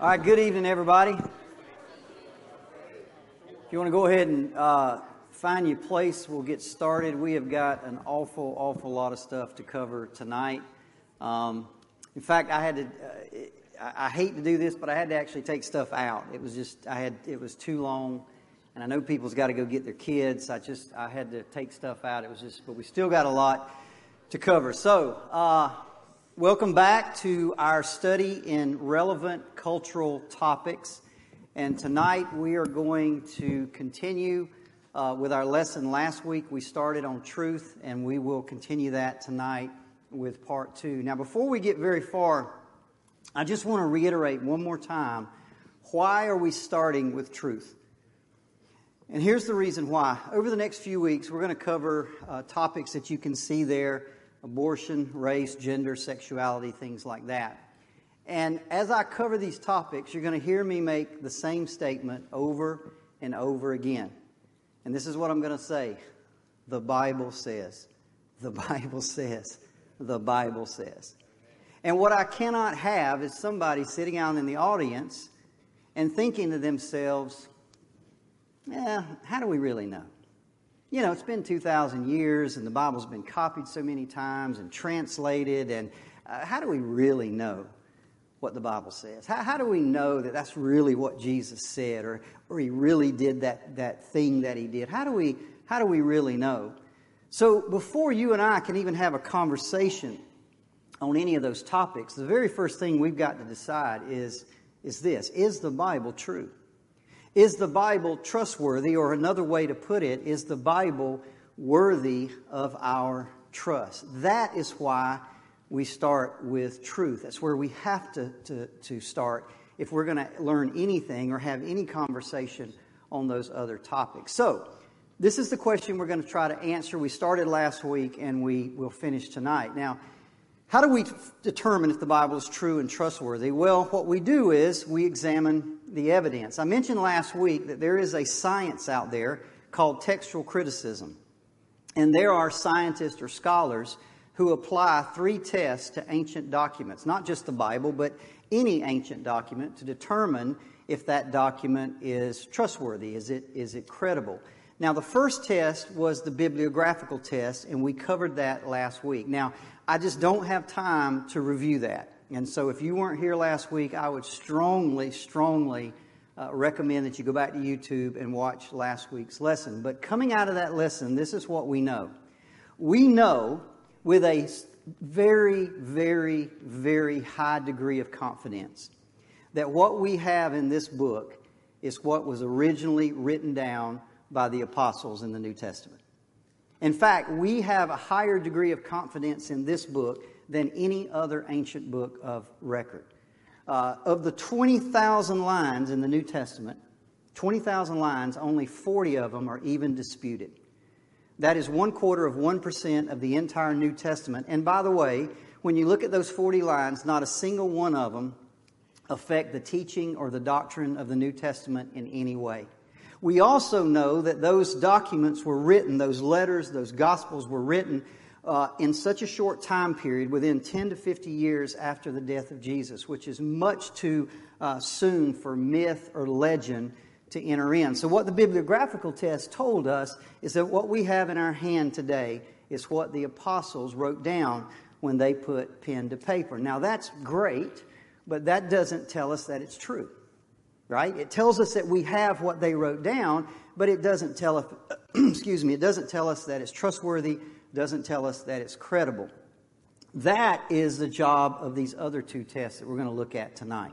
All right, good evening, everybody. If you want to go ahead and uh, find your place, we'll get started. We have got an awful, awful lot of stuff to cover tonight. Um, in fact, I had to. Uh, I, I hate to do this, but I had to actually take stuff out. It was just I had it was too long, and I know people's got to go get their kids. I just I had to take stuff out. It was just, but we still got a lot to cover. So. Uh, Welcome back to our study in relevant cultural topics. And tonight we are going to continue uh, with our lesson. Last week we started on truth, and we will continue that tonight with part two. Now, before we get very far, I just want to reiterate one more time why are we starting with truth? And here's the reason why. Over the next few weeks, we're going to cover uh, topics that you can see there abortion, race, gender, sexuality, things like that. And as I cover these topics, you're going to hear me make the same statement over and over again. And this is what I'm going to say The Bible says, the Bible says, the Bible says. And what I cannot have is somebody sitting out in the audience and thinking to themselves, yeah, how do we really know? You know, it's been 2,000 years and the Bible's been copied so many times and translated. And uh, how do we really know what the Bible says? How, how do we know that that's really what Jesus said or, or he really did that, that thing that he did? How do, we, how do we really know? So before you and I can even have a conversation on any of those topics, the very first thing we've got to decide is, is this Is the Bible true? Is the Bible trustworthy? Or another way to put it, is the Bible worthy of our trust? That is why we start with truth. That's where we have to, to, to start if we're going to learn anything or have any conversation on those other topics. So, this is the question we're going to try to answer. We started last week and we will finish tonight. Now, how do we determine if the Bible is true and trustworthy? Well, what we do is we examine the evidence. I mentioned last week that there is a science out there called textual criticism. And there are scientists or scholars who apply three tests to ancient documents, not just the Bible, but any ancient document to determine if that document is trustworthy, is it, is it credible. Now, the first test was the bibliographical test, and we covered that last week. Now, I just don't have time to review that. And so if you weren't here last week, I would strongly, strongly uh, recommend that you go back to YouTube and watch last week's lesson. But coming out of that lesson, this is what we know. We know with a very, very, very high degree of confidence that what we have in this book is what was originally written down by the apostles in the New Testament. In fact, we have a higher degree of confidence in this book than any other ancient book of record. Uh, of the 20,000 lines in the New Testament, 20,000 lines, only 40 of them are even disputed. That is one quarter of 1% of the entire New Testament. And by the way, when you look at those 40 lines, not a single one of them affect the teaching or the doctrine of the New Testament in any way. We also know that those documents were written, those letters, those gospels were written uh, in such a short time period, within 10 to 50 years after the death of Jesus, which is much too uh, soon for myth or legend to enter in. So, what the bibliographical test told us is that what we have in our hand today is what the apostles wrote down when they put pen to paper. Now, that's great, but that doesn't tell us that it's true right? It tells us that we have what they wrote down, but it doesn't tell us, excuse me, it doesn't tell us that it's trustworthy, doesn't tell us that it's credible. That is the job of these other two tests that we're going to look at tonight.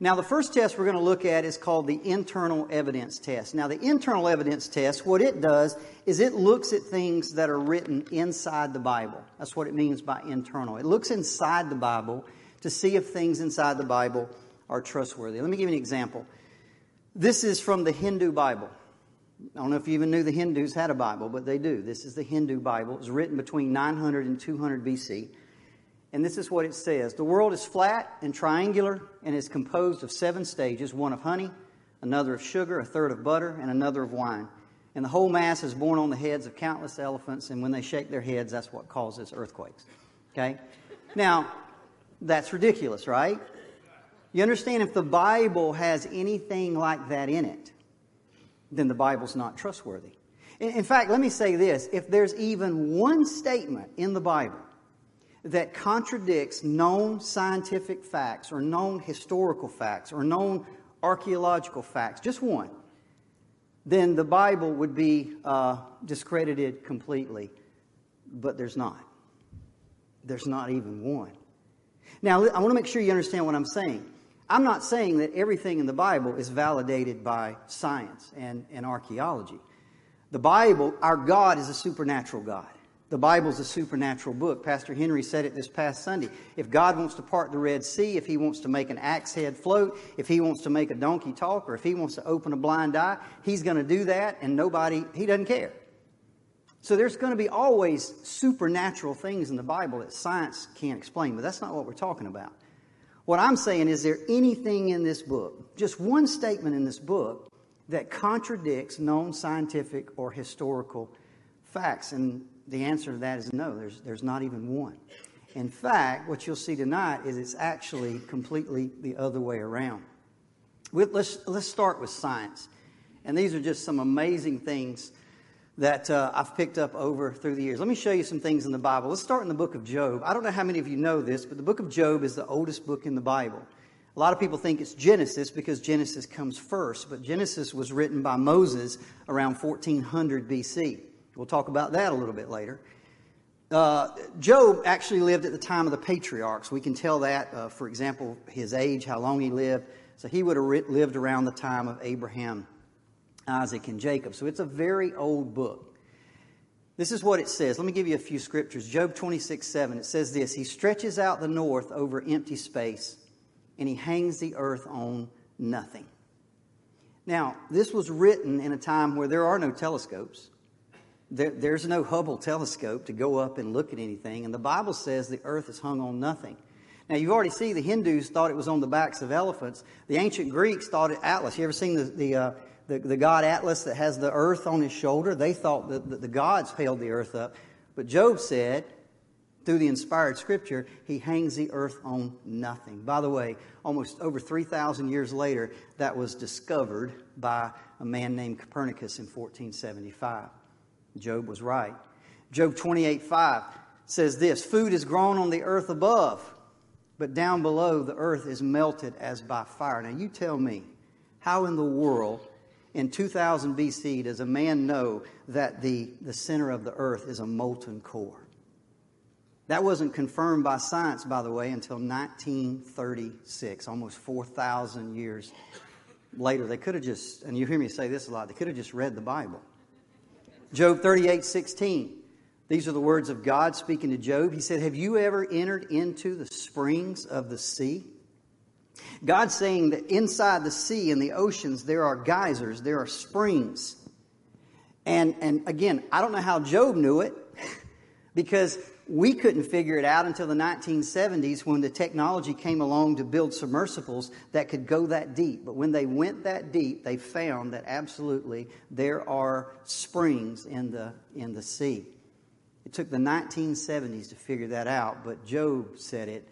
Now, the first test we're going to look at is called the internal evidence test. Now, the internal evidence test, what it does is it looks at things that are written inside the Bible. That's what it means by internal. It looks inside the Bible to see if things inside the Bible are trustworthy. Let me give you an example. This is from the Hindu Bible. I don't know if you even knew the Hindus had a Bible, but they do. This is the Hindu Bible. It was written between 900 and 200 BC. And this is what it says The world is flat and triangular and is composed of seven stages one of honey, another of sugar, a third of butter, and another of wine. And the whole mass is borne on the heads of countless elephants, and when they shake their heads, that's what causes earthquakes. Okay? Now, that's ridiculous, right? You understand if the Bible has anything like that in it, then the Bible's not trustworthy. In fact, let me say this if there's even one statement in the Bible that contradicts known scientific facts or known historical facts or known archaeological facts, just one, then the Bible would be uh, discredited completely. But there's not. There's not even one. Now, I want to make sure you understand what I'm saying. I'm not saying that everything in the Bible is validated by science and, and archaeology. The Bible, our God is a supernatural God. The Bible's a supernatural book. Pastor Henry said it this past Sunday. If God wants to part the Red Sea, if He wants to make an axe head float, if He wants to make a donkey talk, or if He wants to open a blind eye, He's going to do that, and nobody, He doesn't care. So there's going to be always supernatural things in the Bible that science can't explain, but that's not what we're talking about. What I'm saying is there anything in this book, just one statement in this book, that contradicts known scientific or historical facts? And the answer to that is no, there's, there's not even one. In fact, what you'll see tonight is it's actually completely the other way around. Let's, let's start with science. And these are just some amazing things that uh, I've picked up over through the years. Let me show you some things in the Bible. Let's start in the book of Job. I don't know how many of you know this, but the book of Job is the oldest book in the Bible. A lot of people think it's Genesis because Genesis comes first, but Genesis was written by Moses around 1400 BC. We'll talk about that a little bit later. Uh, Job actually lived at the time of the patriarchs. We can tell that, uh, for example, his age, how long he lived. So he would have lived around the time of Abraham, Isaac, and Jacob. So it's a very old book. This is what it says. Let me give you a few scriptures. Job 26, 7. It says this He stretches out the north over empty space, and he hangs the earth on nothing. Now, this was written in a time where there are no telescopes. There, there's no Hubble telescope to go up and look at anything, and the Bible says the earth is hung on nothing. Now, you've already seen the Hindus thought it was on the backs of elephants. The ancient Greeks thought it Atlas. You ever seen the, the, uh, the, the, god Atlas that has the earth on his shoulder? They thought that, the gods held the earth up. But Job said, through the inspired scripture, he hangs the earth on nothing. By the way, almost over 3,000 years later, that was discovered by a man named Copernicus in 1475. Job was right. Job 28 5 says this Food is grown on the earth above, but down below the earth is melted as by fire. Now, you tell me, how in the world in 2000 BC does a man know that the, the center of the earth is a molten core? That wasn't confirmed by science, by the way, until 1936, almost 4,000 years later. They could have just, and you hear me say this a lot, they could have just read the Bible. Job 38 16. These are the words of God speaking to Job. He said, Have you ever entered into the springs of the sea? God's saying that inside the sea and the oceans there are geysers, there are springs. And, and again, I don't know how Job knew it because we couldn't figure it out until the 1970s when the technology came along to build submersibles that could go that deep. But when they went that deep, they found that absolutely there are springs in the, in the sea. It took the 1970s to figure that out, but Job said it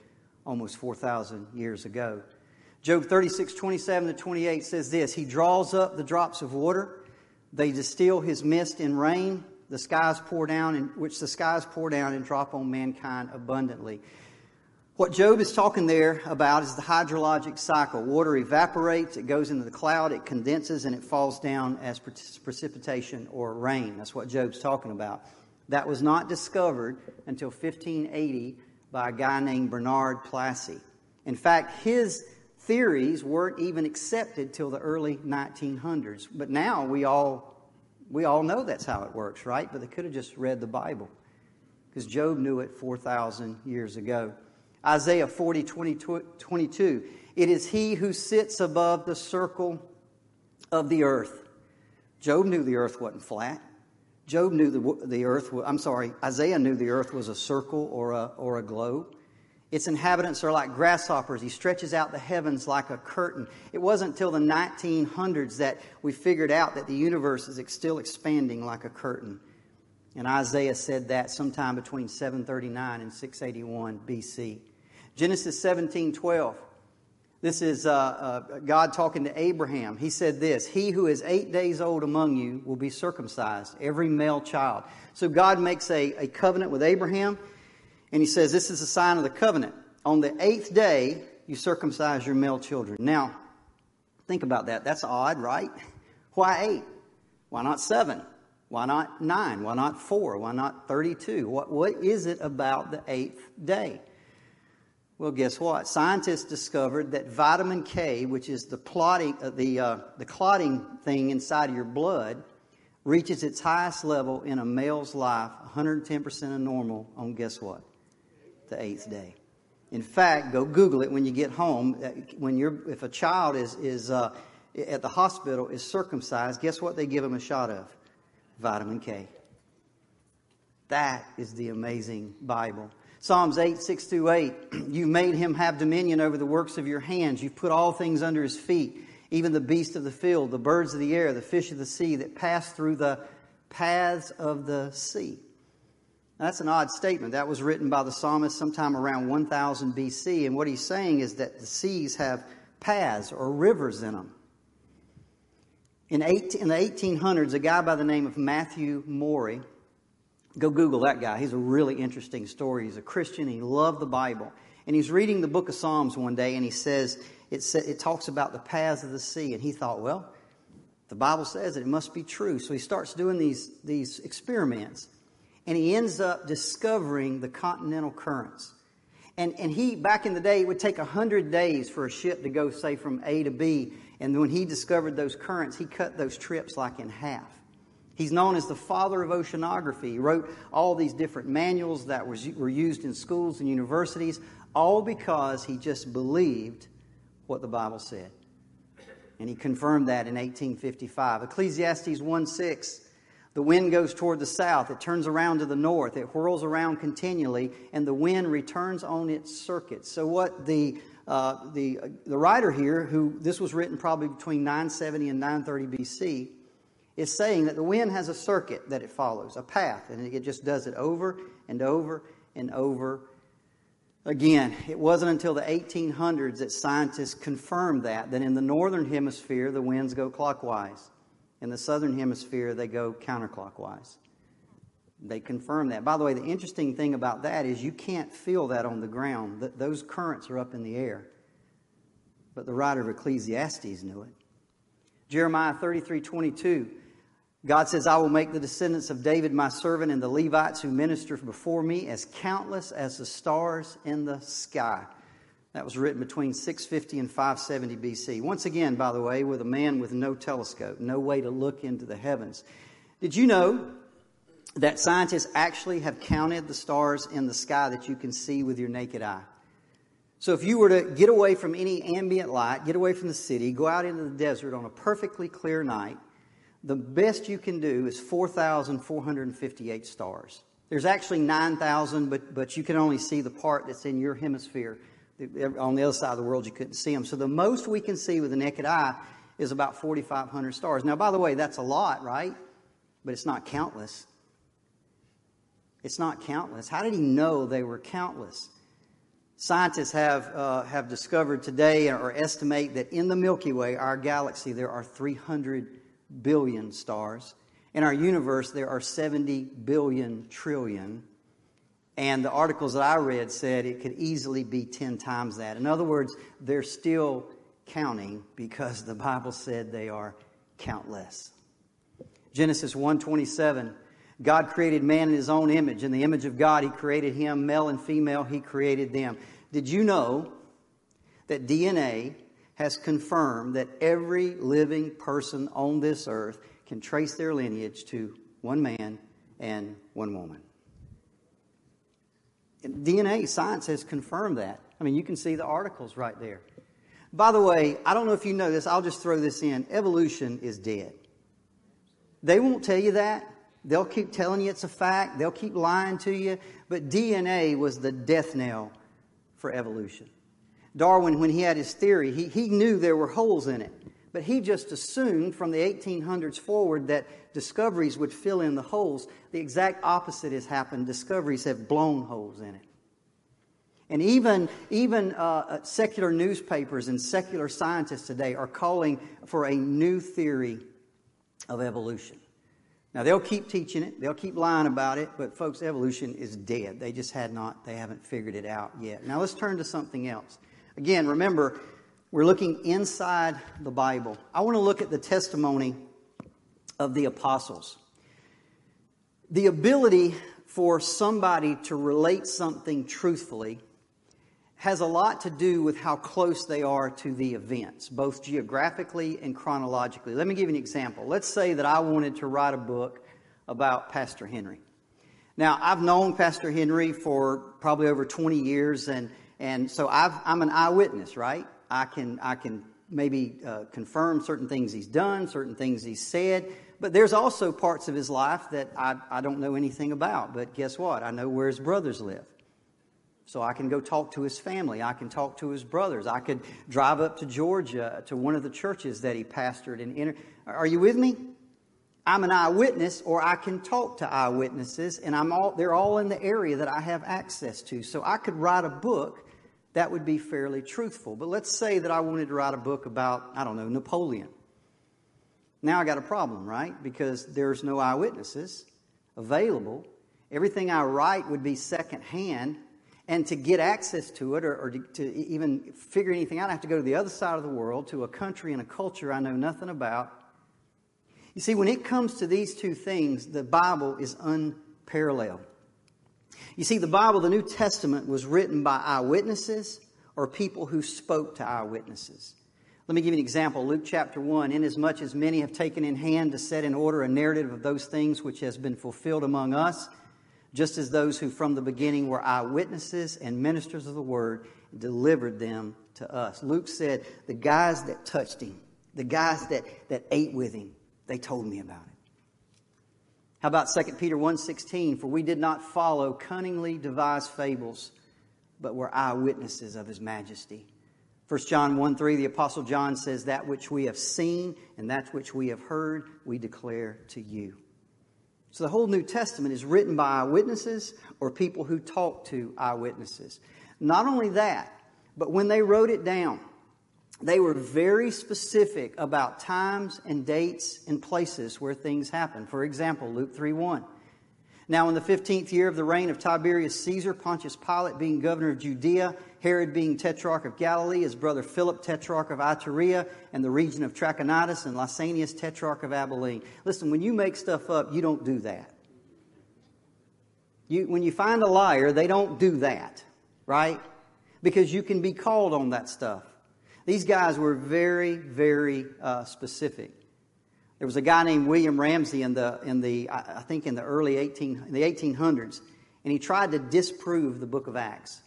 almost 4,000 years ago. Job 36, 27 to 28 says this He draws up the drops of water, they distill his mist in rain the skies pour down and which the skies pour down and drop on mankind abundantly. What Job is talking there about is the hydrologic cycle. Water evaporates, it goes into the cloud, it condenses, and it falls down as precipitation or rain. That's what Job's talking about. That was not discovered until 1580 by a guy named Bernard Palissy. In fact, his theories weren't even accepted till the early 1900s. But now we all we all know that's how it works, right? But they could have just read the Bible because Job knew it 4,000 years ago. Isaiah 40, 20, 22. It is he who sits above the circle of the earth. Job knew the earth wasn't flat. Job knew the, the earth, I'm sorry, Isaiah knew the earth was a circle or a, or a globe. Its inhabitants are like grasshoppers. He stretches out the heavens like a curtain. It wasn't until the 1900s that we figured out that the universe is still expanding like a curtain. And Isaiah said that sometime between 739 and 681 BC. Genesis 17 12. This is uh, uh, God talking to Abraham. He said this He who is eight days old among you will be circumcised, every male child. So God makes a, a covenant with Abraham. And he says, This is a sign of the covenant. On the eighth day, you circumcise your male children. Now, think about that. That's odd, right? Why eight? Why not seven? Why not nine? Why not four? Why not 32? What, what is it about the eighth day? Well, guess what? Scientists discovered that vitamin K, which is the clotting, uh, the, uh, the clotting thing inside of your blood, reaches its highest level in a male's life, 110% of normal, on guess what? the eighth day. In fact, go Google it when you get home. Uh, when you're, if a child is, is uh, at the hospital is circumcised, guess what they give them a shot of? Vitamin K. That is the amazing Bible. Psalms 8, 6 through 8. You've made him have dominion over the works of your hands. You've put all things under his feet, even the beasts of the field, the birds of the air, the fish of the sea that pass through the paths of the sea. That's an odd statement. That was written by the psalmist sometime around 1000 BC. And what he's saying is that the seas have paths or rivers in them. In, 18, in the 1800s, a guy by the name of Matthew Maury, go Google that guy. He's a really interesting story. He's a Christian. He loved the Bible. And he's reading the book of Psalms one day, and he says, it, sa- it talks about the paths of the sea. And he thought, well, the Bible says it, it must be true. So he starts doing these, these experiments and he ends up discovering the continental currents. And, and he, back in the day, it would take 100 days for a ship to go, say, from A to B. And when he discovered those currents, he cut those trips like in half. He's known as the father of oceanography. He wrote all these different manuals that was, were used in schools and universities, all because he just believed what the Bible said. And he confirmed that in 1855. Ecclesiastes 1 6 the wind goes toward the south, it turns around to the north, it whirls around continually, and the wind returns on its circuit. So, what the uh, the, uh, the writer here, who this was written probably between 970 and 930 BC, is saying that the wind has a circuit that it follows, a path, and it just does it over and over and over again. It wasn't until the 1800s that scientists confirmed that, that in the northern hemisphere, the winds go clockwise. In the southern hemisphere, they go counterclockwise. They confirm that. By the way, the interesting thing about that is you can't feel that on the ground. Those currents are up in the air. But the writer of Ecclesiastes knew it. Jeremiah 33 22. God says, I will make the descendants of David my servant and the Levites who minister before me as countless as the stars in the sky. That was written between 650 and 570 BC. Once again, by the way, with a man with no telescope, no way to look into the heavens. Did you know that scientists actually have counted the stars in the sky that you can see with your naked eye? So if you were to get away from any ambient light, get away from the city, go out into the desert on a perfectly clear night, the best you can do is 4,458 stars. There's actually 9,000, but, but you can only see the part that's in your hemisphere on the other side of the world, you couldn't see them. So the most we can see with the naked eye is about 4,500 stars. Now, by the way, that's a lot, right? But it's not countless. It's not countless. How did he know they were countless? Scientists have, uh, have discovered today or estimate that in the Milky Way, our galaxy, there are 300 billion stars. In our universe, there are 70 billion trillion. And the articles that I read said it could easily be 10 times that. In other words, they're still counting because the Bible said they are countless. Genesis 1:27 God created man in his own image. In the image of God he created him, male and female he created them. Did you know that DNA has confirmed that every living person on this earth can trace their lineage to one man and one woman? DNA science has confirmed that. I mean, you can see the articles right there. By the way, I don't know if you know this, I'll just throw this in. Evolution is dead. They won't tell you that. They'll keep telling you it's a fact. They'll keep lying to you. But DNA was the death knell for evolution. Darwin, when he had his theory, he, he knew there were holes in it. But he just assumed from the 1800s forward that discoveries would fill in the holes. The exact opposite has happened. Discoveries have blown holes in it. And even, even uh, uh, secular newspapers and secular scientists today are calling for a new theory of evolution. Now, they'll keep teaching it, they'll keep lying about it, but folks, evolution is dead. They just had not, they haven't figured it out yet. Now, let's turn to something else. Again, remember, we're looking inside the Bible. I want to look at the testimony of the apostles. The ability for somebody to relate something truthfully has a lot to do with how close they are to the events, both geographically and chronologically. Let me give you an example. Let's say that I wanted to write a book about Pastor Henry. Now, I've known Pastor Henry for probably over 20 years, and, and so i am an eyewitness, right? I can, I can maybe uh, confirm certain things he's done, certain things he's said, but there's also parts of his life that I, I don't know anything about. But guess what? I know where his brothers live. So I can go talk to his family. I can talk to his brothers. I could drive up to Georgia to one of the churches that he pastored and enter. Are you with me? I'm an eyewitness, or I can talk to eyewitnesses, and I'm all, they're all in the area that I have access to. So I could write a book that would be fairly truthful. But let's say that I wanted to write a book about, I don't know, Napoleon. Now I got a problem, right? Because there's no eyewitnesses available. Everything I write would be secondhand and to get access to it or, or to, to, even figure anything out, I have to go to the other side of the world, to a country and a culture I know nothing about. You see, when it comes to these two things, the Bible is unparalleled. You see, the Bible, the New Testament, was written by eyewitnesses or people who spoke to eyewitnesses. Let me give you an example. Luke chapter 1. Inasmuch as many have taken in hand to set in order a narrative of those things which has been fulfilled among us, just as those who from the beginning were eyewitnesses and ministers of the word delivered them to us. Luke said, the guys that touched him, the guys that, that ate with him, they told me about it. How about 2 Peter 1.16? For we did not follow cunningly devised fables, but were eyewitnesses of his majesty. 1 John 1 3, the Apostle John says, That which we have seen and that which we have heard, we declare to you. So the whole New Testament is written by eyewitnesses or people who talk to eyewitnesses. Not only that, but when they wrote it down, they were very specific about times and dates and places where things happened. For example, Luke 3 1. Now, in the 15th year of the reign of Tiberius Caesar, Pontius Pilate being governor of Judea, Herod being tetrarch of Galilee, his brother Philip tetrarch of Iturea and the region of Trachonitis, and Lysanias tetrarch of Abilene. Listen, when you make stuff up, you don't do that. You, when you find a liar, they don't do that, right? Because you can be called on that stuff. These guys were very, very uh, specific. There was a guy named William Ramsay in the, in the I think in the early 18, in the 1800s, and he tried to disprove the book of Acts.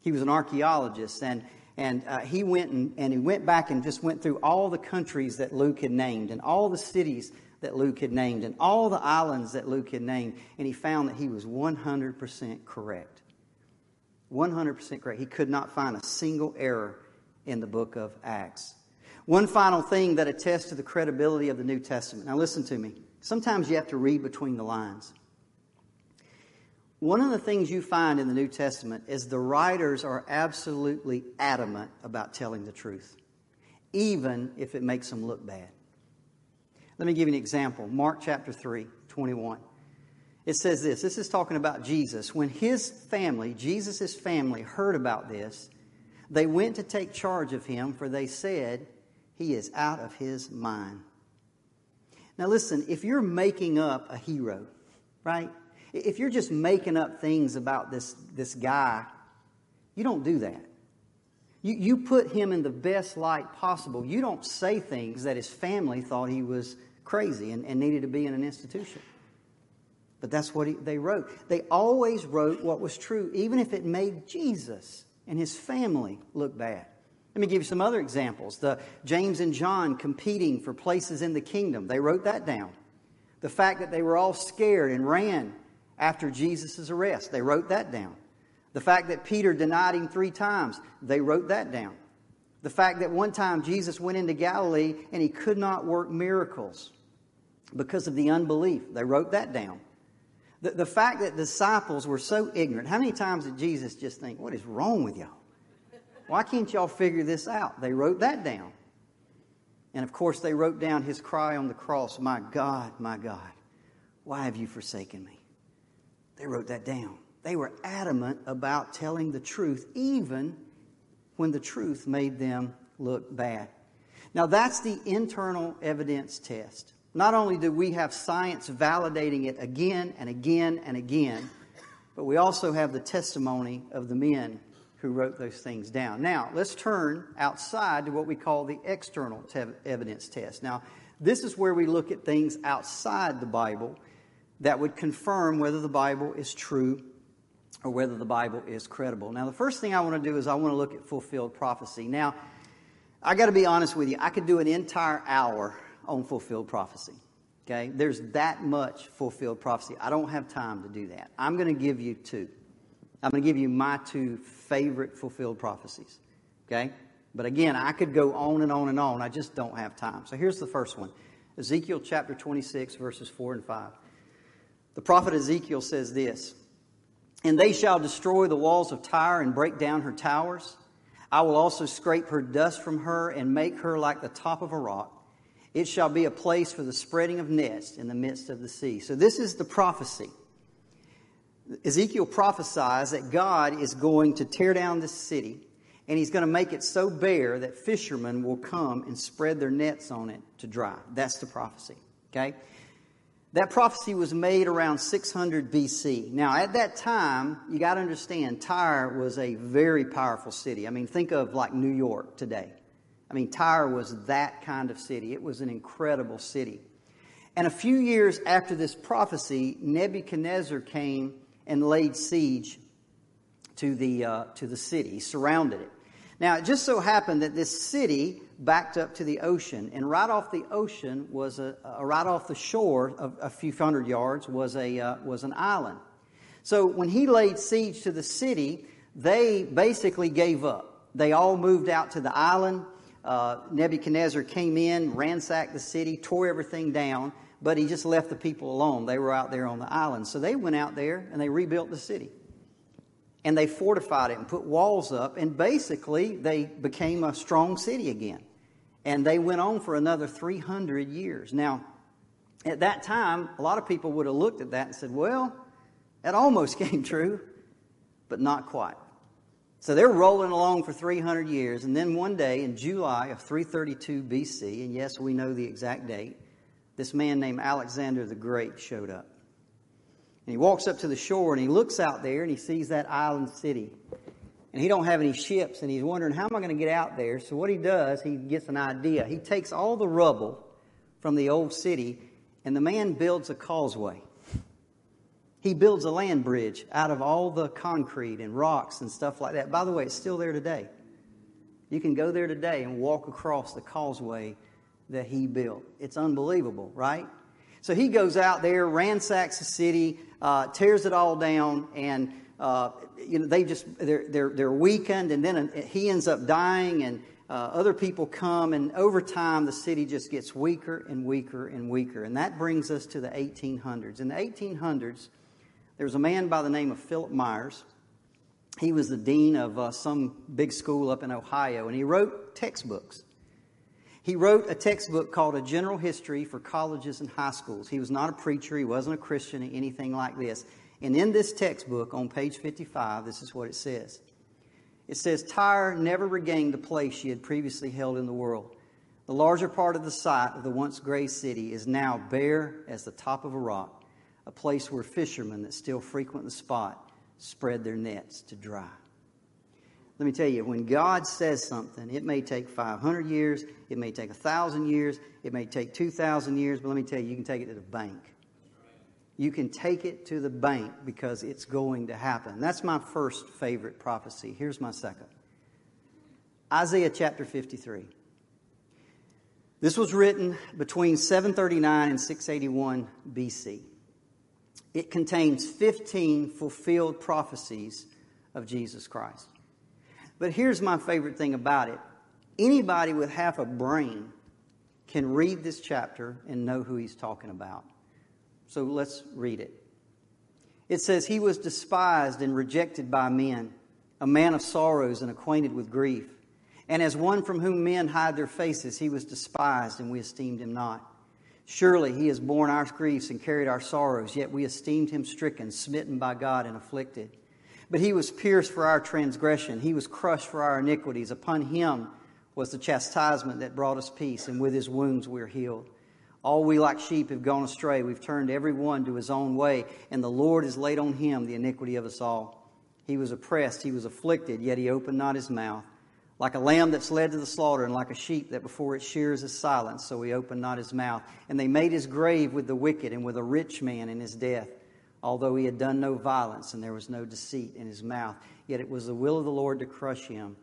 He was an archaeologist, and, and uh, he went and, and he went back and just went through all the countries that Luke had named and all the cities that Luke had named and all the islands that Luke had named, and he found that he was 100% correct. 100% correct. He could not find a single error in the book of Acts. One final thing that attests to the credibility of the New Testament. Now, listen to me. Sometimes you have to read between the lines. One of the things you find in the New Testament is the writers are absolutely adamant about telling the truth, even if it makes them look bad. Let me give you an example. Mark chapter 3, 21. It says this this is talking about Jesus. When his family, Jesus' family, heard about this, they went to take charge of him, for they said, he is out of his mind. Now, listen, if you're making up a hero, right? If you're just making up things about this, this guy, you don't do that. You, you put him in the best light possible. You don't say things that his family thought he was crazy and, and needed to be in an institution. But that's what he, they wrote. They always wrote what was true, even if it made Jesus and his family look bad. Let me give you some other examples. The James and John competing for places in the kingdom. They wrote that down. The fact that they were all scared and ran after Jesus' arrest. They wrote that down. The fact that Peter denied him three times. They wrote that down. The fact that one time Jesus went into Galilee and he could not work miracles because of the unbelief. They wrote that down. The, the fact that disciples were so ignorant. How many times did Jesus just think, what is wrong with y'all? Why can't y'all figure this out? They wrote that down. And of course, they wrote down his cry on the cross My God, my God, why have you forsaken me? They wrote that down. They were adamant about telling the truth, even when the truth made them look bad. Now, that's the internal evidence test. Not only do we have science validating it again and again and again, but we also have the testimony of the men who wrote those things down. Now, let's turn outside to what we call the external te- evidence test. Now, this is where we look at things outside the Bible that would confirm whether the Bible is true or whether the Bible is credible. Now, the first thing I want to do is I want to look at fulfilled prophecy. Now, I got to be honest with you, I could do an entire hour on fulfilled prophecy. Okay? There's that much fulfilled prophecy. I don't have time to do that. I'm going to give you two. I'm going to give you my two favorite fulfilled prophecies. Okay? But again, I could go on and on and on. I just don't have time. So here's the first one Ezekiel chapter 26, verses 4 and 5. The prophet Ezekiel says this And they shall destroy the walls of Tyre and break down her towers. I will also scrape her dust from her and make her like the top of a rock. It shall be a place for the spreading of nets in the midst of the sea. So, this is the prophecy. Ezekiel prophesies that God is going to tear down this city and he's going to make it so bare that fishermen will come and spread their nets on it to dry. That's the prophecy. Okay? That prophecy was made around 600 BC. Now, at that time, you got to understand, Tyre was a very powerful city. I mean, think of like New York today. I mean, Tyre was that kind of city. It was an incredible city. And a few years after this prophecy, Nebuchadnezzar came and laid siege to the, uh, to the city, he surrounded it. Now, it just so happened that this city backed up to the ocean, and right off the ocean was a, uh, right off the shore, of a few hundred yards, was, a, uh, was an island. So when he laid siege to the city, they basically gave up. They all moved out to the island. Uh, Nebuchadnezzar came in, ransacked the city, tore everything down, but he just left the people alone. They were out there on the island. So they went out there and they rebuilt the city. And they fortified it and put walls up, and basically they became a strong city again. And they went on for another 300 years. Now, at that time, a lot of people would have looked at that and said, well, that almost came true, but not quite. So they're rolling along for 300 years, and then one day in July of 332 BC, and yes, we know the exact date, this man named Alexander the Great showed up. And he walks up to the shore and he looks out there and he sees that island city. And he don't have any ships and he's wondering, how am I going to get out there? So what he does, he gets an idea. He takes all the rubble from the old city and the man builds a causeway. He builds a land bridge out of all the concrete and rocks and stuff like that. By the way, it's still there today. You can go there today and walk across the causeway that he built. It's unbelievable, right? So he goes out there, ransacks the city, uh, tears it all down, and uh, you know they just they're they're they're weakened, and then he ends up dying, and uh, other people come, and over time the city just gets weaker and weaker and weaker, and that brings us to the 1800s. In the 1800s, there was a man by the name of Philip Myers. He was the dean of uh, some big school up in Ohio, and he wrote textbooks. He wrote a textbook called A General History for Colleges and High Schools. He was not a preacher, he wasn't a Christian, anything like this. And in this textbook, on page 55, this is what it says It says, Tyre never regained the place she had previously held in the world. The larger part of the site of the once great city is now bare as the top of a rock a place where fishermen that still frequent the spot spread their nets to dry. Let me tell you, when God says something, it may take 500 years, it may take 1,000 years, it may take 2,000 years, but let me tell you, you can take it to the bank. You can take it to the bank because it's going to happen. That's my first favorite prophecy. Here's my second Isaiah chapter 53. This was written between 739 and 681 BC. It contains 15 fulfilled prophecies of Jesus Christ. But here's my favorite thing about it anybody with half a brain can read this chapter and know who he's talking about. So let's read it. It says, He was despised and rejected by men, a man of sorrows and acquainted with grief. And as one from whom men hide their faces, he was despised, and we esteemed him not. Surely he has borne our griefs and carried our sorrows, yet we esteemed him stricken, smitten by God, and afflicted. But he was pierced for our transgression, he was crushed for our iniquities. Upon him was the chastisement that brought us peace, and with his wounds we're healed. All we like sheep have gone astray. We've turned every one to his own way, and the Lord has laid on him the iniquity of us all. He was oppressed, he was afflicted, yet he opened not his mouth. Like a lamb that's led to the slaughter, and like a sheep that before its shears is silent, so he opened not his mouth. And they made his grave with the wicked and with a rich man in his death, although he had done no violence, and there was no deceit in his mouth. Yet it was the will of the Lord to crush him.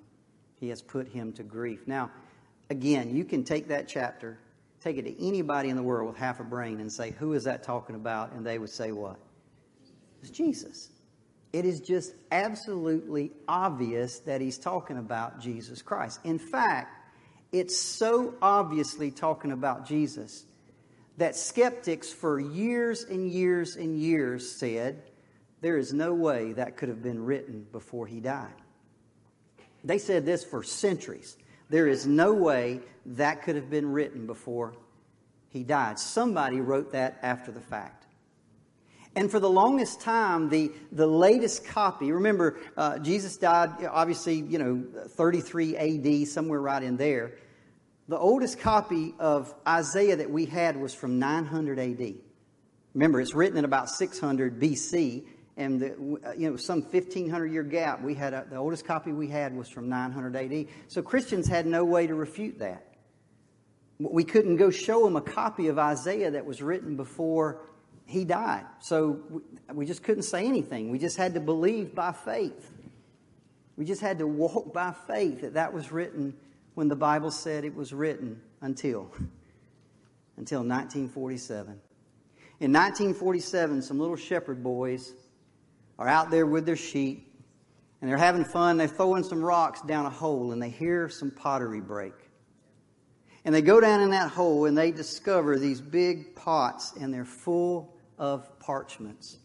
He has put him to grief. Now, again, you can take that chapter take it to anybody in the world with half a brain and say, Who is that talking about? And they would say, What? It's Jesus. It is just absolutely obvious that he's talking about Jesus Christ. In fact, it's so obviously talking about Jesus that skeptics for years and years and years said, There is no way that could have been written before he died. They said this for centuries. There is no way that could have been written before he died. Somebody wrote that after the fact. And for the longest time, the, the latest copy, remember, uh, Jesus died, obviously, you know, 33 AD, somewhere right in there. The oldest copy of Isaiah that we had was from 900 AD. Remember, it's written in about 600 BC, and the, you know some 1500 year gap we had a, the oldest copy we had was from 900 AD so Christians had no way to refute that we couldn't go show them a copy of Isaiah that was written before he died so we, just couldn't say anything we just had to believe by faith we just had to walk by faith that that was written when the Bible said it was written until until 1947 in 1947 some little shepherd boys are out there with their sheep and they're having fun. They're throwing some rocks down a hole and they hear some pottery break. And they go down in that hole and they discover these big pots and they're full of parchments.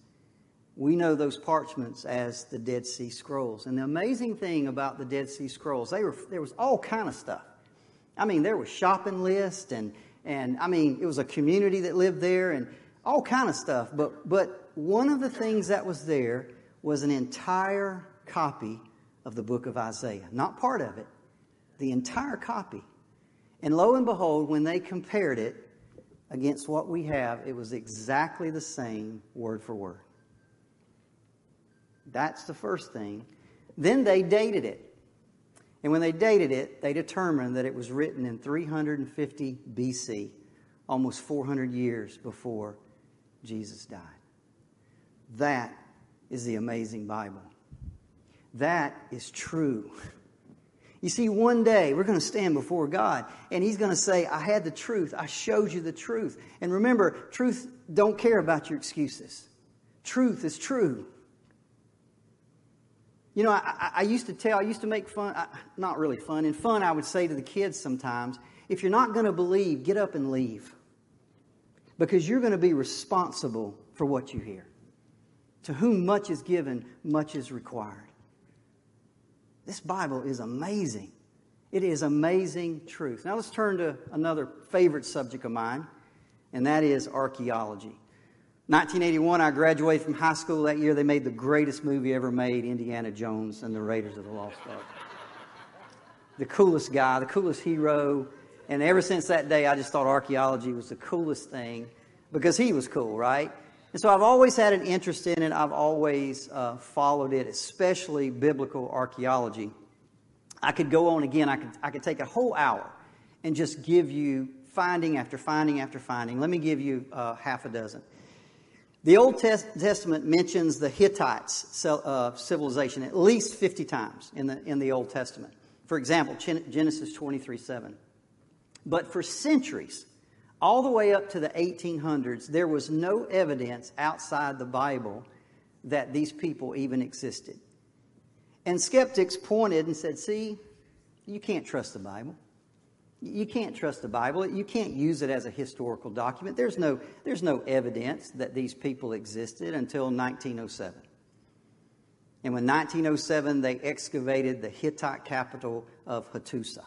We know those parchments as the Dead Sea Scrolls. And the amazing thing about the Dead Sea Scrolls, they were, there was all kind of stuff. I mean, there was shopping lists and, and I mean, it was a community that lived there and all kind of stuff. But, but one of the things that was there was an entire copy of the book of Isaiah. Not part of it, the entire copy. And lo and behold, when they compared it against what we have, it was exactly the same word for word. That's the first thing. Then they dated it. And when they dated it, they determined that it was written in 350 BC, almost 400 years before Jesus died. That is the amazing Bible. That is true. You see, one day we're going to stand before God and He's going to say, I had the truth. I showed you the truth. And remember, truth don't care about your excuses. Truth is true. You know, I, I used to tell, I used to make fun, I, not really fun, in fun, I would say to the kids sometimes, if you're not going to believe, get up and leave. Because you're going to be responsible for what you hear. To whom much is given, much is required. This Bible is amazing. It is amazing truth. Now let's turn to another favorite subject of mine, and that is archaeology. 1981, I graduated from high school that year. They made the greatest movie ever made Indiana Jones and the Raiders of the Lost Ark. The coolest guy, the coolest hero. And ever since that day, I just thought archaeology was the coolest thing because he was cool, right? And so I've always had an interest in it. I've always uh, followed it, especially biblical archaeology. I could go on again. I could, I could take a whole hour and just give you finding after finding after finding. Let me give you uh, half a dozen. The Old Testament mentions the Hittites uh, civilization at least 50 times in the, in the Old Testament. For example, Genesis 23 7. But for centuries, all the way up to the 1800s, there was no evidence outside the Bible that these people even existed. And skeptics pointed and said, See, you can't trust the Bible. You can't trust the Bible. You can't use it as a historical document. There's no, there's no evidence that these people existed until 1907. And when 1907, they excavated the Hittite capital of Hattusa.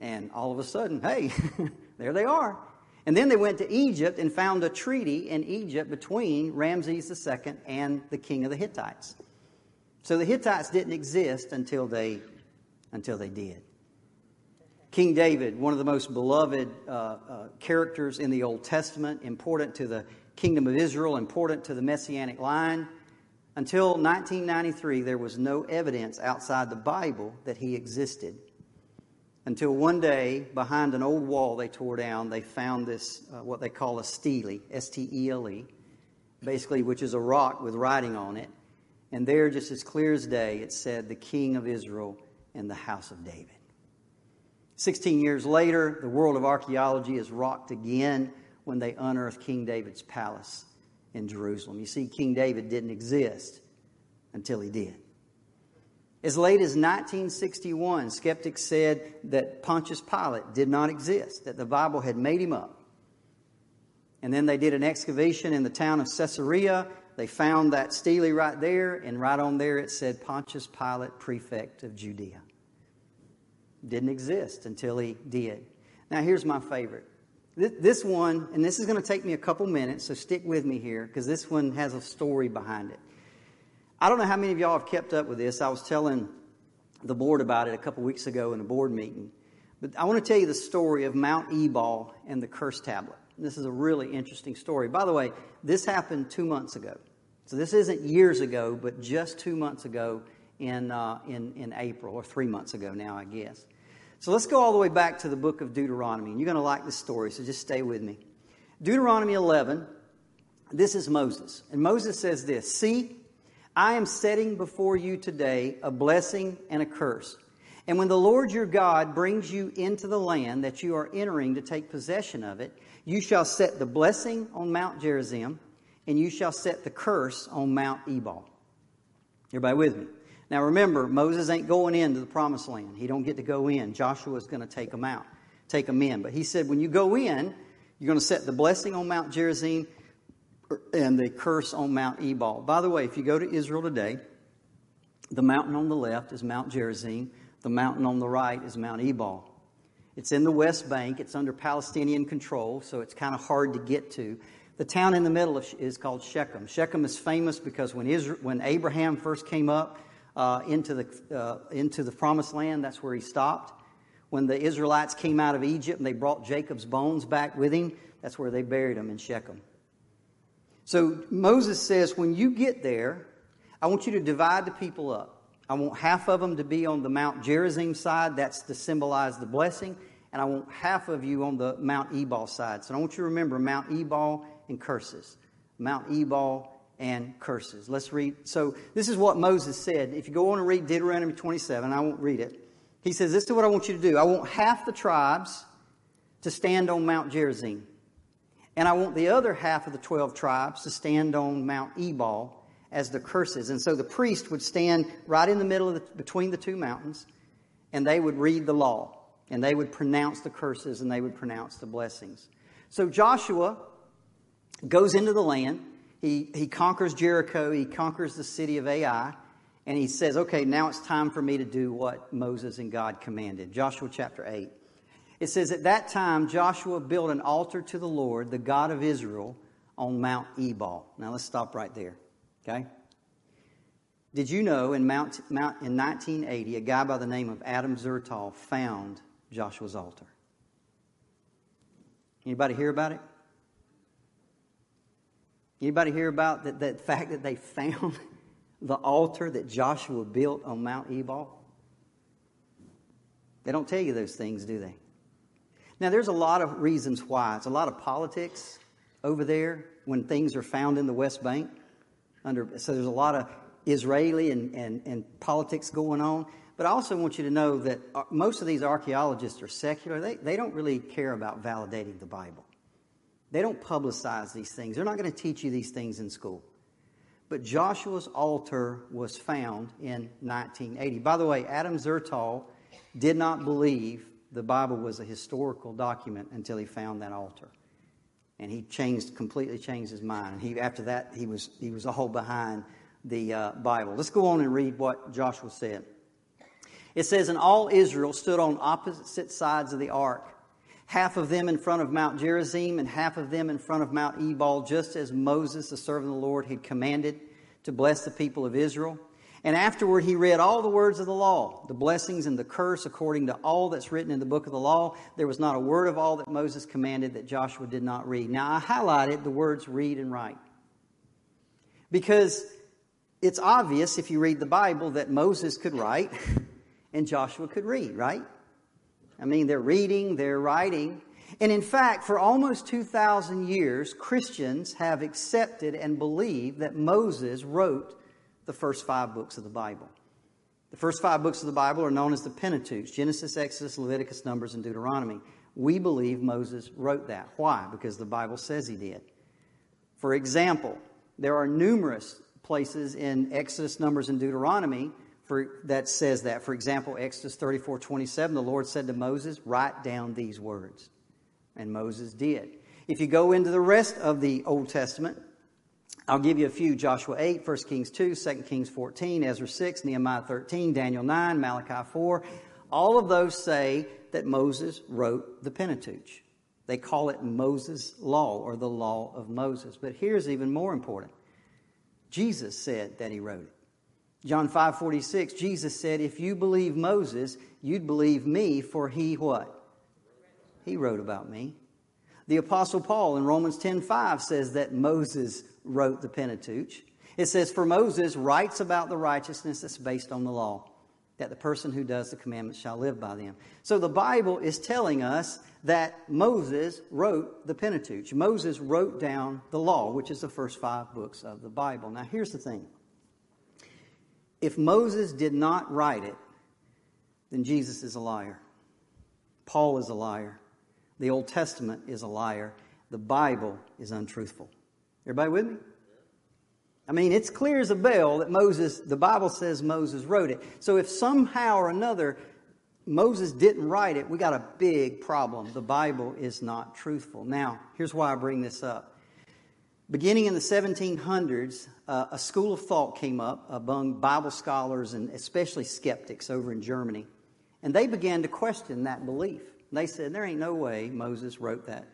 And all of a sudden, hey, there they are. And then they went to Egypt and found a treaty in Egypt between Ramses II and the king of the Hittites. So the Hittites didn't exist until they, until they did. King David, one of the most beloved uh, uh, characters in the Old Testament, important to the kingdom of Israel, important to the messianic line. Until 1993, there was no evidence outside the Bible that he existed. Until one day, behind an old wall they tore down, they found this, uh, what they call a stele, S T E L E, basically, which is a rock with writing on it. And there, just as clear as day, it said, The King of Israel and the house of David. 16 years later, the world of archaeology is rocked again when they unearth King David's palace in Jerusalem. You see, King David didn't exist until he did. As late as 1961, skeptics said that Pontius Pilate did not exist, that the Bible had made him up. And then they did an excavation in the town of Caesarea. They found that stele right there, and right on there it said Pontius Pilate, prefect of Judea. Didn't exist until he did. Now, here's my favorite. This one, and this is going to take me a couple minutes, so stick with me here because this one has a story behind it. I don't know how many of y'all have kept up with this. I was telling the board about it a couple weeks ago in a board meeting. But I want to tell you the story of Mount Ebal and the curse tablet. This is a really interesting story. By the way, this happened two months ago. So this isn't years ago, but just two months ago in, uh, in, in April, or three months ago now, I guess. So let's go all the way back to the book of Deuteronomy. And you're going to like this story, so just stay with me. Deuteronomy 11, this is Moses. And Moses says this See, I am setting before you today a blessing and a curse. And when the Lord your God brings you into the land that you are entering to take possession of it, you shall set the blessing on Mount Gerizim, and you shall set the curse on Mount Ebal. Everybody with me? Now remember, Moses ain't going into the promised land. He don't get to go in. Joshua's going to take him out, take him in. But he said, when you go in, you're going to set the blessing on Mount Gerizim and the curse on Mount Ebal. By the way, if you go to Israel today, the mountain on the left is Mount Gerizim. The mountain on the right is Mount Ebal. It's in the West Bank. It's under Palestinian control, so it's kind of hard to get to. The town in the middle is called Shechem. Shechem is famous because when, Israel, when Abraham first came up, uh, into, the, uh, into the promised land. That's where he stopped. When the Israelites came out of Egypt and they brought Jacob's bones back with him, that's where they buried him in Shechem. So Moses says, when you get there, I want you to divide the people up. I want half of them to be on the Mount Gerizim side, that's to symbolize the blessing, and I want half of you on the Mount Ebal side. So I want you to remember Mount Ebal and curses. Mount Ebal and curses. Let's read. So, this is what Moses said. If you go on and read Deuteronomy 27, I won't read it. He says, This is what I want you to do. I want half the tribes to stand on Mount Gerizim. And I want the other half of the 12 tribes to stand on Mount Ebal as the curses. And so the priest would stand right in the middle of the, between the two mountains, and they would read the law, and they would pronounce the curses, and they would pronounce the blessings. So Joshua goes into the land, he, he conquers Jericho, he conquers the city of Ai, and he says, Okay, now it's time for me to do what Moses and God commanded. Joshua chapter 8. It says, At that time, Joshua built an altar to the Lord, the God of Israel, on Mount Ebal. Now let's stop right there, okay? Did you know in, Mount, Mount, in 1980, a guy by the name of Adam Zertal found Joshua's altar? Anybody hear about it? Anybody hear about that, that fact that they found the altar that Joshua built on Mount Ebal? They don't tell you those things, do they? Now, there's a lot of reasons why. It's a lot of politics over there when things are found in the West Bank. Under, so there's a lot of Israeli and, and, and politics going on. But I also want you to know that uh, most of these archaeologists are secular. They, they don't really care about validating the Bible. They don't publicize these things. They're not going to teach you these things in school. But Joshua's altar was found in 1980. By the way, Adam Zertal did not believe the Bible was a historical document until he found that altar. And he changed, completely changed his mind. And he, after that, he was, he was all behind the uh, Bible. Let's go on and read what Joshua said. It says, And all Israel stood on opposite sides of the ark half of them in front of Mount Gerizim and half of them in front of Mount Ebal, just as Moses, the servant of the Lord, had commanded to bless the people of Israel. And afterward, he read all the words of the law, the blessings and the curse according to all that's written in the book of the law. There was not a word of all that Moses commanded that Joshua did not read. Now, I highlighted the words read and write. Because it's obvious if you read the Bible that Moses could write and Joshua could read, right? I mean, they're reading, they're writing. And in fact, for almost 2,000 years, Christians have accepted and believed that Moses wrote the first five books of the Bible. The first five books of the Bible are known as the Pentateuch Genesis, Exodus, Leviticus, Numbers, and Deuteronomy. We believe Moses wrote that. Why? Because the Bible says he did. For example, there are numerous places in Exodus, Numbers, and Deuteronomy for, that says that. For example, Exodus 34 27, the Lord said to Moses, Write down these words. And Moses did. If you go into the rest of the Old Testament, I'll give you a few Joshua 8, 1 Kings 2, 2 Kings 14, Ezra 6, Nehemiah 13, Daniel 9, Malachi 4. All of those say that Moses wrote the Pentateuch. They call it Moses' law or the law of Moses. But here's even more important Jesus said that he wrote it. John 5 46, Jesus said, If you believe Moses, you'd believe me, for he what? He wrote about me. The Apostle Paul in Romans 10 5 says that Moses wrote the Pentateuch. It says, For Moses writes about the righteousness that's based on the law, that the person who does the commandments shall live by them. So the Bible is telling us that Moses wrote the Pentateuch. Moses wrote down the law, which is the first five books of the Bible. Now, here's the thing if Moses did not write it, then Jesus is a liar. Paul is a liar. The Old Testament is a liar. The Bible is untruthful. Everybody with me? I mean, it's clear as a bell that Moses, the Bible says Moses wrote it. So if somehow or another Moses didn't write it, we got a big problem. The Bible is not truthful. Now, here's why I bring this up. Beginning in the 1700s, uh, a school of thought came up among Bible scholars and especially skeptics over in Germany. And they began to question that belief. They said, there ain't no way Moses wrote that,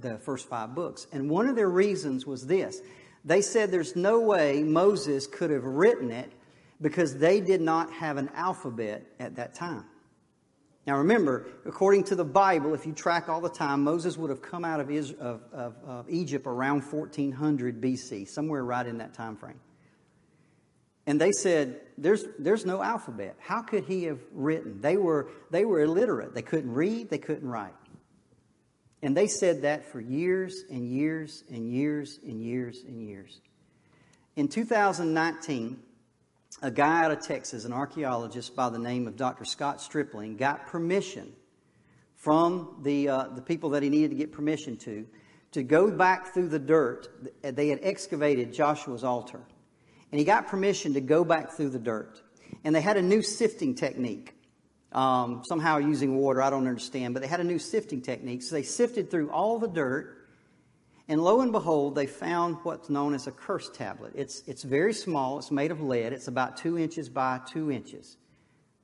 the first five books. And one of their reasons was this. They said there's no way Moses could have written it because they did not have an alphabet at that time. Now remember, according to the Bible, if you track all the time, Moses would have come out of, of, of, of Egypt around 1400 BC, somewhere right in that time frame. And they said, there's, there's no alphabet. How could he have written? They were, they were illiterate. They couldn't read, they couldn't write. And they said that for years and years and years and years and years. In 2019, a guy out of Texas, an archaeologist by the name of Dr. Scott Stripling, got permission from the, uh, the people that he needed to get permission to to go back through the dirt. They had excavated Joshua's altar. And he got permission to go back through the dirt. And they had a new sifting technique. Um, somehow using water, I don't understand, but they had a new sifting technique. So they sifted through all the dirt and lo and behold, they found what's known as a curse tablet. It's, it's very small, it's made of lead, it's about two inches by two inches.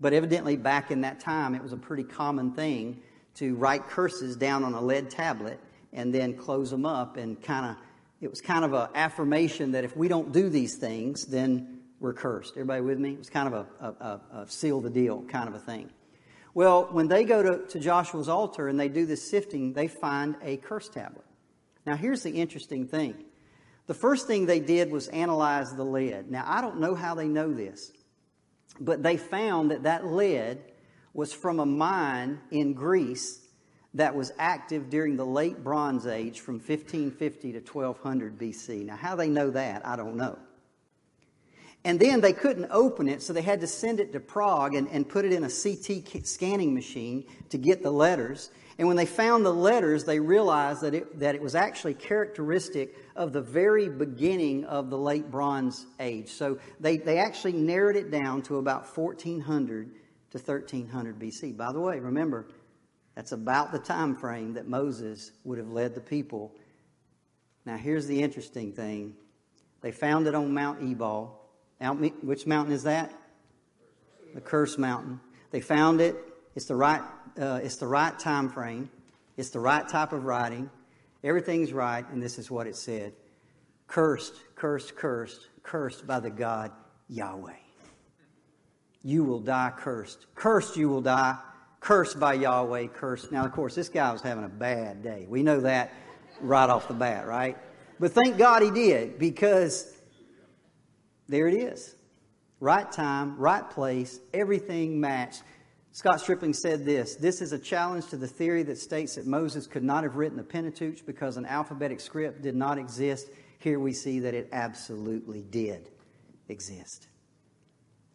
But evidently, back in that time, it was a pretty common thing to write curses down on a lead tablet and then close them up and kind of, it was kind of an affirmation that if we don't do these things, then we're cursed. Everybody with me? It was kind of a, a, a seal the deal kind of a thing. Well, when they go to, to Joshua's altar and they do this sifting, they find a curse tablet. Now, here's the interesting thing. The first thing they did was analyze the lead. Now, I don't know how they know this, but they found that that lead was from a mine in Greece that was active during the late Bronze Age from 1550 to 1200 BC. Now, how they know that, I don't know. And then they couldn't open it, so they had to send it to Prague and, and put it in a CT scanning machine to get the letters. And when they found the letters, they realized that it, that it was actually characteristic of the very beginning of the late Bronze Age. So they, they actually narrowed it down to about 1400 to 1300 BC. By the way, remember, that's about the time frame that Moses would have led the people. Now, here's the interesting thing they found it on Mount Ebal. Which mountain is that? The Curse Mountain. They found it. It's the right. Uh, it's the right time frame. It's the right type of writing. Everything's right, and this is what it said: "Cursed, cursed, cursed, cursed by the God Yahweh. You will die cursed. Cursed, you will die. Cursed by Yahweh. Cursed." Now, of course, this guy was having a bad day. We know that right off the bat, right? But thank God he did because there it is. Right time, right place, everything matched. Scott Stripling said this This is a challenge to the theory that states that Moses could not have written the Pentateuch because an alphabetic script did not exist. Here we see that it absolutely did exist.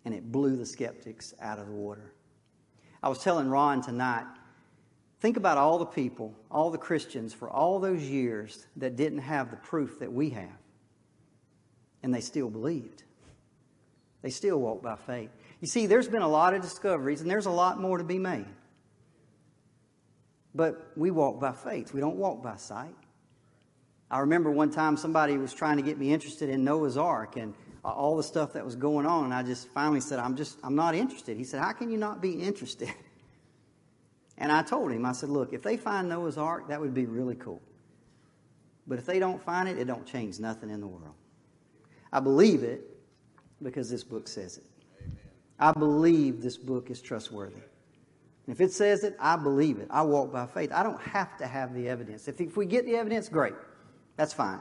And it blew the skeptics out of the water. I was telling Ron tonight Think about all the people, all the Christians for all those years that didn't have the proof that we have. And they still believed. They still walked by faith. You see, there's been a lot of discoveries, and there's a lot more to be made. But we walk by faith, we don't walk by sight. I remember one time somebody was trying to get me interested in Noah's Ark and uh, all the stuff that was going on, and I just finally said, I'm just, I'm not interested. He said, How can you not be interested? And I told him, I said, look, if they find Noah's Ark, that would be really cool. But if they don't find it, it don't change nothing in the world. I believe it because this book says it. Amen. I believe this book is trustworthy. And if it says it, I believe it. I walk by faith. I don't have to have the evidence. If, if we get the evidence, great. That's fine.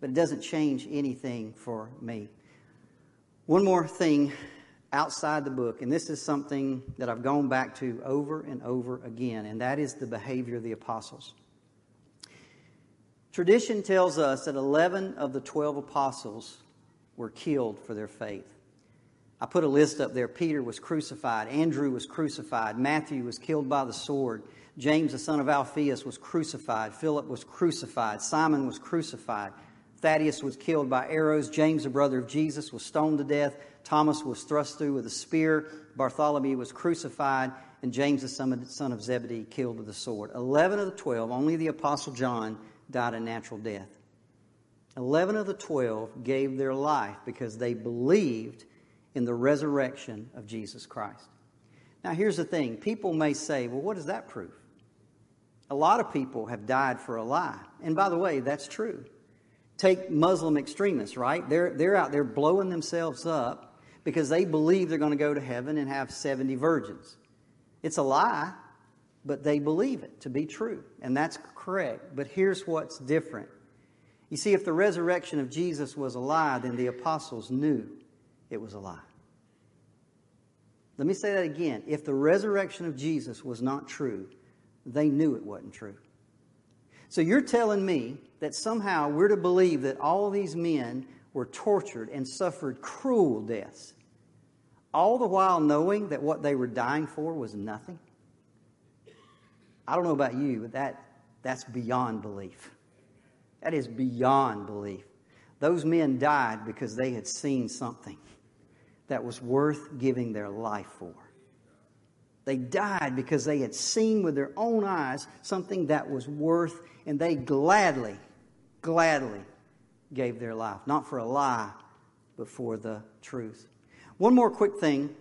But it doesn't change anything for me. One more thing outside the book, and this is something that I've gone back to over and over again, and that is the behavior of the apostles. Tradition tells us that 11 of the 12 apostles were killed for their faith. I put a list up there. Peter was crucified, Andrew was crucified, Matthew was killed by the sword, James, the son of Alphaeus, was crucified, Philip was crucified, Simon was crucified. Thaddeus was killed by arrows. James, the brother of Jesus, was stoned to death. Thomas was thrust through with a spear. Bartholomew was crucified. And James, the son of Zebedee, killed with a sword. Eleven of the twelve, only the Apostle John died a natural death. Eleven of the twelve gave their life because they believed in the resurrection of Jesus Christ. Now, here's the thing people may say, well, what does that prove? A lot of people have died for a lie. And by the way, that's true. Take Muslim extremists, right? They're, they're out there blowing themselves up because they believe they're going to go to heaven and have 70 virgins. It's a lie, but they believe it to be true. And that's correct. But here's what's different. You see, if the resurrection of Jesus was a lie, then the apostles knew it was a lie. Let me say that again. If the resurrection of Jesus was not true, they knew it wasn't true. So you're telling me that somehow we're to believe that all these men were tortured and suffered cruel deaths, all the while knowing that what they were dying for was nothing? I don't know about you, but that, that's beyond belief. That is beyond belief. Those men died because they had seen something that was worth giving their life for. They died because they had seen with their own eyes something that was worth and they gladly, gladly gave their life. Not for a lie, but for the truth. One more quick thing.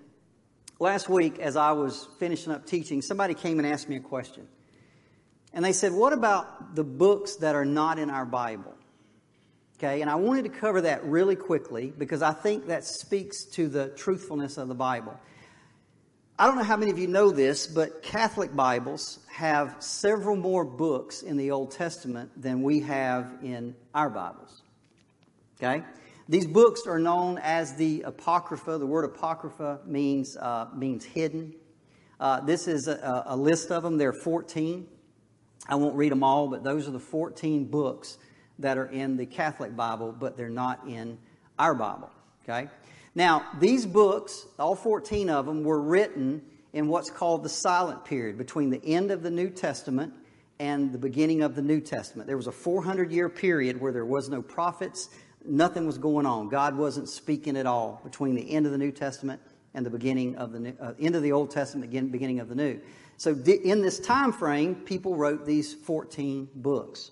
Last week, as I was finishing up teaching, somebody came and asked me a question. And they said, What about the books that are not in our Bible? Okay, and I wanted to cover that really quickly because I think that speaks to the truthfulness of the Bible. I don't know how many of you know this, but Catholic Bibles have several more books in the Old Testament than we have in our Bibles. Okay? These books are known as the Apocrypha. The word Apocrypha means, uh, means hidden. Uh, this is a, a, list of them. There are 14. I won't read them all, but those are the 14 books that are in the Catholic Bible, but they're not in our Bible. Okay? Now, these books, all 14 of them, were written in what's called the silent period between the end of the New Testament and the beginning of the New Testament. There was a 400 year period where there was no prophets, nothing was going on. God wasn't speaking at all between the end of the New Testament and the beginning of the new, uh, end of the Old Testament, beginning of the New. So in this time frame, people wrote these 14 books.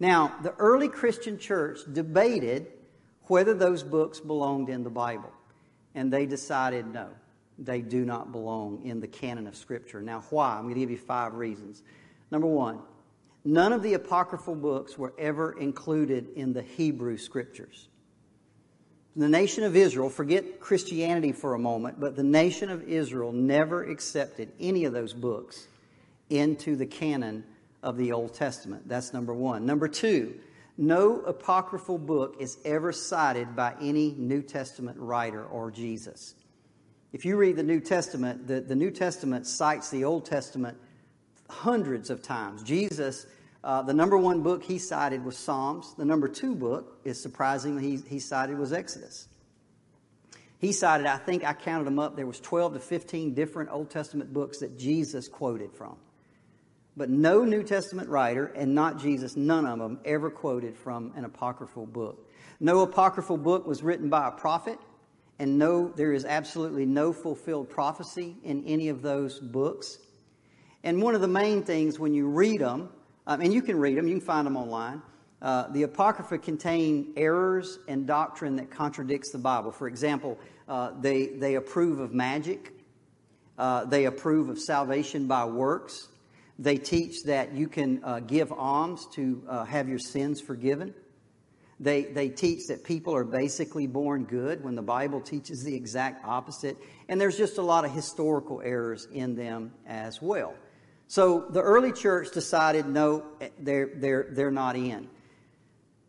Now, the early Christian church debated whether those books belonged in the Bible, and they decided no, they do not belong in the canon of Scripture. Now, why? I'm going to give you five reasons. Number one, none of the apocryphal books were ever included in the Hebrew Scriptures. The nation of Israel, forget Christianity for a moment, but the nation of Israel never accepted any of those books into the canon of the Old Testament. That's number one. Number two, no apocryphal book is ever cited by any New Testament writer or Jesus. If you read the New Testament, the, the New Testament cites the Old Testament hundreds of times. Jesus uh, the number one book he cited was Psalms. The number two book is surprisingly he, he cited was Exodus. He cited, I think I counted them up, there was 12 to 15 different Old Testament books that Jesus quoted from. But no New Testament writer, and not Jesus, none of them ever quoted from an apocryphal book. No apocryphal book was written by a prophet, and no, there is absolutely no fulfilled prophecy in any of those books. And one of the main things when you read them, um, and you can read them, you can find them online. Uh, the Apocrypha contain errors and doctrine that contradicts the Bible. For example, uh, they, they approve of magic, uh, they approve of salvation by works, they teach that you can uh, give alms to uh, have your sins forgiven. They, they teach that people are basically born good when the Bible teaches the exact opposite. And there's just a lot of historical errors in them as well. So the early church decided no, they're, they're, they're not in.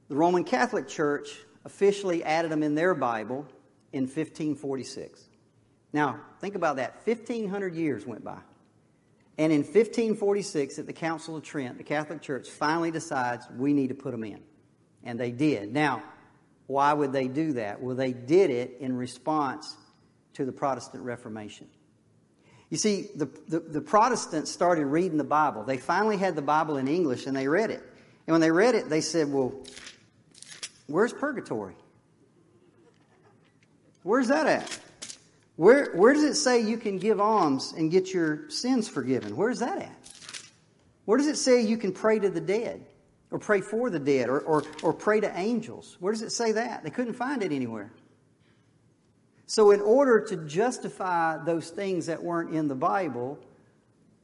The Roman Catholic Church officially added them in their Bible in 1546. Now, think about that. 1,500 years went by. And in 1546, at the Council of Trent, the Catholic Church finally decides we need to put them in. And they did. Now, why would they do that? Well, they did it in response to the Protestant Reformation. You see, the, the, the, Protestants started reading the Bible. They finally had the Bible in English and they read it. And when they read it, they said, Well, where's purgatory? Where's that at? Where, where does it say you can give alms and get your sins forgiven? Where's that at? Where does it say you can pray to the dead or pray for the dead or, or, or pray to angels? Where does it say that? They couldn't find it anywhere. So, in order to justify those things that weren't in the Bible,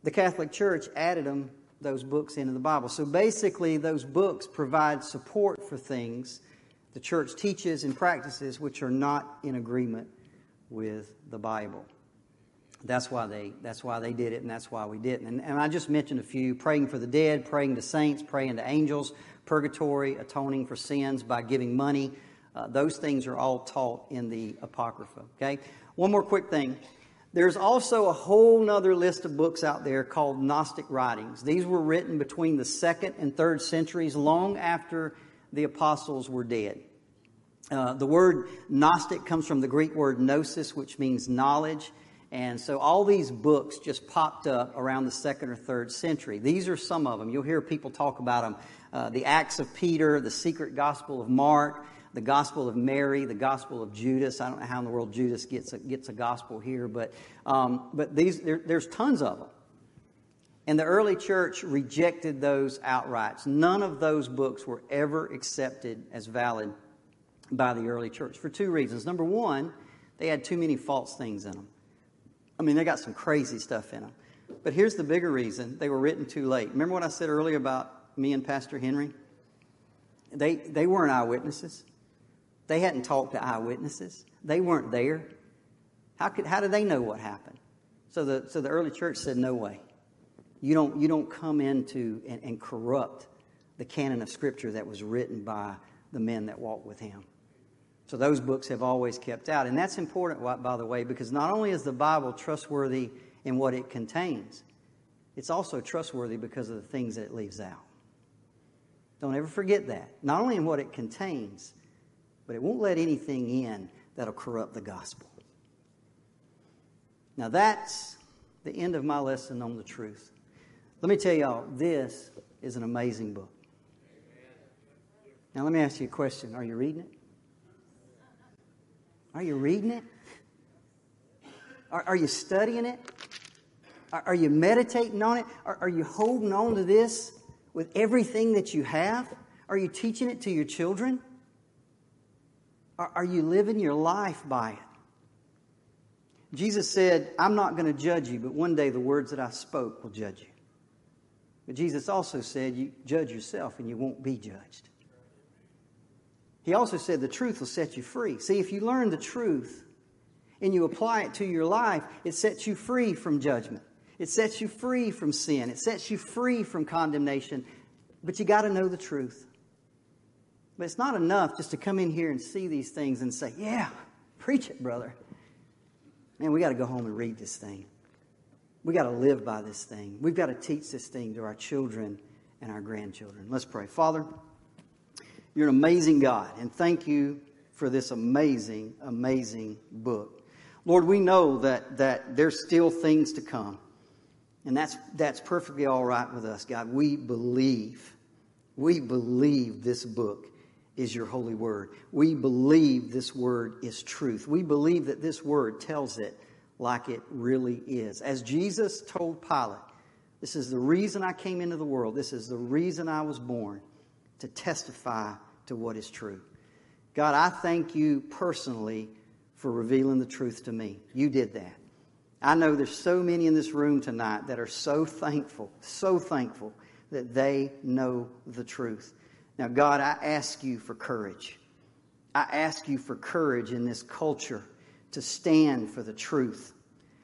the Catholic Church added them, those books into the Bible. So, basically, those books provide support for things the church teaches and practices which are not in agreement with the Bible. That's why they, that's why they did it, and that's why we didn't. And, and I just mentioned a few praying for the dead, praying to saints, praying to angels, purgatory, atoning for sins by giving money uh, those things are all taught in the Apocrypha. Okay? One more quick thing. There's also a whole nother list of books out there called Gnostic writings. These were written between the second and third centuries, long after the apostles were dead. Uh, the word Gnostic comes from the Greek word gnosis, which means knowledge. And so all these books just popped up around the second or third century. These are some of them. You'll hear people talk about them. Uh, the Acts of Peter, the Secret Gospel of Mark, the Gospel of Mary, the Gospel of Judas. I don't know how in the world Judas gets a, gets a gospel here, but, um, but these, there, there's tons of them. And the early church rejected those outright. None of those books were ever accepted as valid by the early church for two reasons. Number one, they had too many false things in them. I mean, they got some crazy stuff in them. But here's the bigger reason they were written too late. Remember what I said earlier about me and Pastor Henry? They, they weren't eyewitnesses. They hadn't talked to eyewitnesses. They weren't there. How, could, how did they know what happened? So the, so the early church said, no way. You don't, you don't come into and, and corrupt the canon of Scripture that was written by the men that walked with him. So those books have always kept out. And that's important, by the way, because not only is the Bible trustworthy in what it contains, it's also trustworthy because of the things that it leaves out. Don't ever forget that. Not only in what it contains, but it won't let anything in that'll corrupt the gospel. Now, that's the end of my lesson on the truth. Let me tell y'all, this is an amazing book. Now, let me ask you a question. Are you reading it? Are you reading it? Are, are you studying it? Are, are, you meditating on it? Are, are you holding on to this with everything that you have? Are you teaching it to your children? Are, you living your life by it? Jesus said, I'm not going to judge you, but one day the words that I spoke will judge you. But Jesus also said, You judge yourself and you won't be judged. He also said, The truth will set you free. See, if you learn the truth and you apply it to your life, it sets you free from judgment. It sets you free from sin. It sets you free from condemnation. But you got to know the truth. But it's not enough just to come in here and see these things and say, Yeah, preach it, brother. Man, we got to go home and read this thing. We got to live by this thing. We've got to teach this thing to our children and our grandchildren. Let's pray. Father, you're an amazing God, and thank you for this amazing, amazing book. Lord, we know that, that there's still things to come. And that's, that's perfectly all right with us, God. We believe, we believe this book is your holy word. We believe this word is truth. We believe that this word tells it like it really is. As Jesus told Pilate, this is the reason I came into the world. This is the reason I was born to testify to what is true. God, I thank you personally for revealing the truth to me. You did that. I know there's so many in this room tonight that are so thankful, so thankful that they know the truth. Now, God, I ask you for courage. I ask you for courage in this culture to stand for the truth.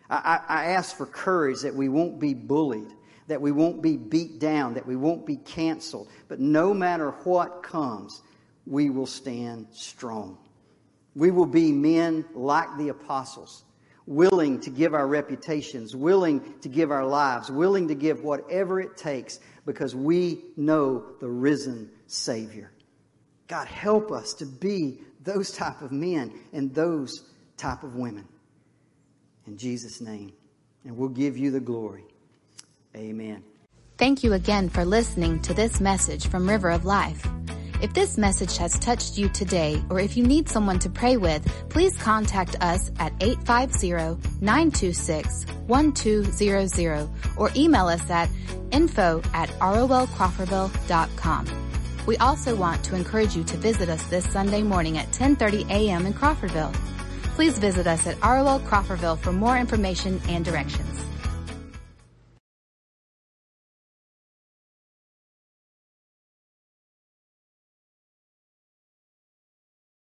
I, I, I, ask for courage that we won't be bullied, that we won't be beat down, that we won't be canceled. But no matter what comes, we will stand strong. We will be men like the apostles, willing to give our reputations, willing to give our lives, willing to give whatever it takes because we know the risen Savior. God, help us to be those type of men and those type of women. In Jesus' name. And we'll give you the glory. Amen. Thank you again for listening to this message from River of Life. If this message has touched you today, or if you need someone to pray with, please contact us at 850-926-1200 or email us at info at rolcrawfordville.com. We also want to encourage you to visit us this Sunday morning at 10:30 a.m. in Crawfordville. Please visit us at ROL Crawfordville for more information and directions.